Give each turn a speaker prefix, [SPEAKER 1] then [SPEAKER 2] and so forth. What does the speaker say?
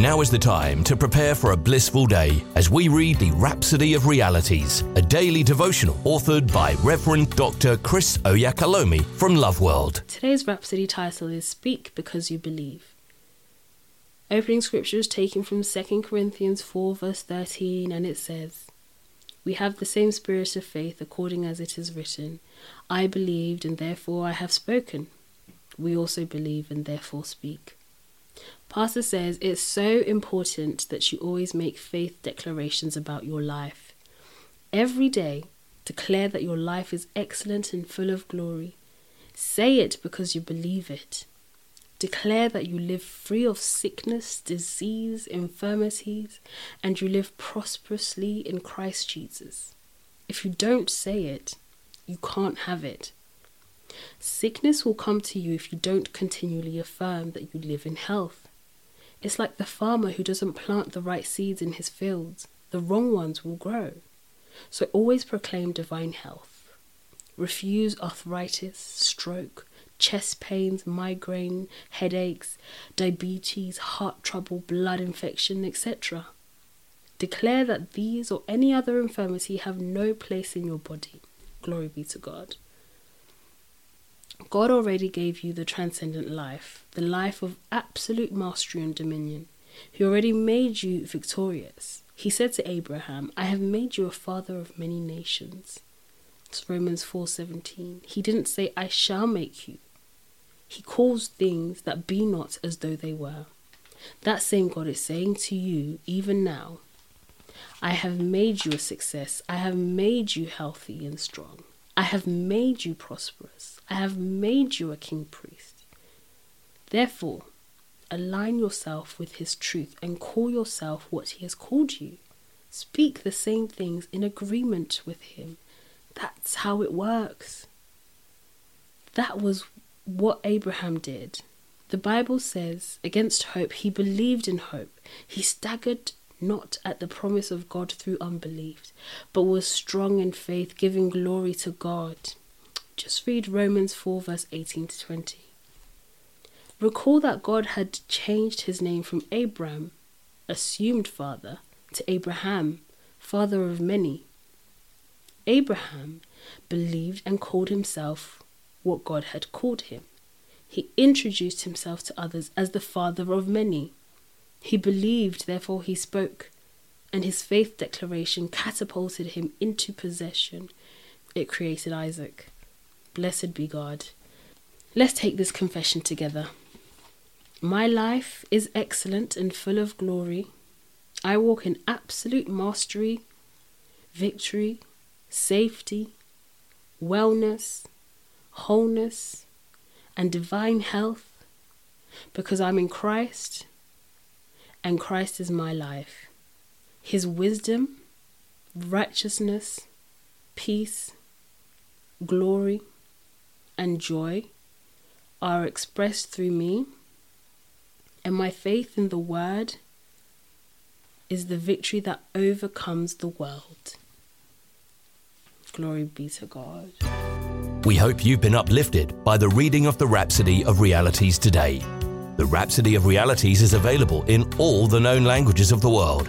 [SPEAKER 1] Now is the time to prepare for a blissful day as we read the Rhapsody of Realities, a daily devotional authored by Reverend Dr. Chris Oyakhilome from Love World.
[SPEAKER 2] Today's Rhapsody title is Speak Because You Believe. Opening scripture is taken from 2 Corinthians 4, verse 13, and it says, We have the same spirit of faith according as it is written, I believed and therefore I have spoken. We also believe and therefore speak. Pastor says it's so important that you always make faith declarations about your life. Every day, declare that your life is excellent and full of glory. Say it because you believe it. Declare that you live free of sickness, disease, infirmities, and you live prosperously in Christ Jesus. If you don't say it, you can't have it. Sickness will come to you if you don't continually affirm that you live in health. It's like the farmer who doesn't plant the right seeds in his fields, the wrong ones will grow. So always proclaim divine health. Refuse arthritis, stroke, chest pains, migraine, headaches, diabetes, heart trouble, blood infection, etc. Declare that these or any other infirmity have no place in your body. Glory be to God. God already gave you the transcendent life, the life of absolute mastery and dominion. He already made you victorious. He said to Abraham, I have made you a father of many nations. It's Romans 4:17. He didn't say I shall make you. He calls things that be not as though they were. That same God is saying to you even now, I have made you a success. I have made you healthy and strong. I have made you prosperous. I have made you a king priest. Therefore, align yourself with his truth and call yourself what he has called you. Speak the same things in agreement with him. That's how it works. That was what Abraham did. The Bible says, against hope, he believed in hope. He staggered not at the promise of God through unbelief, but was strong in faith, giving glory to God. Just read Romans 4, verse 18 to 20. Recall that God had changed his name from Abram, assumed father, to Abraham, father of many. Abraham believed and called himself what God had called him. He introduced himself to others as the father of many. He believed, therefore he spoke, and his faith declaration catapulted him into possession. It created Isaac. Blessed be God. Let's take this confession together. My life is excellent and full of glory. I walk in absolute mastery, victory, safety, wellness, wholeness, and divine health because I'm in Christ and Christ is my life. His wisdom, righteousness, peace, glory, and joy are expressed through me, and my faith in the Word is the victory that overcomes the world. Glory be to God.
[SPEAKER 1] We hope you've been uplifted by the reading of the Rhapsody of Realities today. The Rhapsody of Realities is available in all the known languages of the world.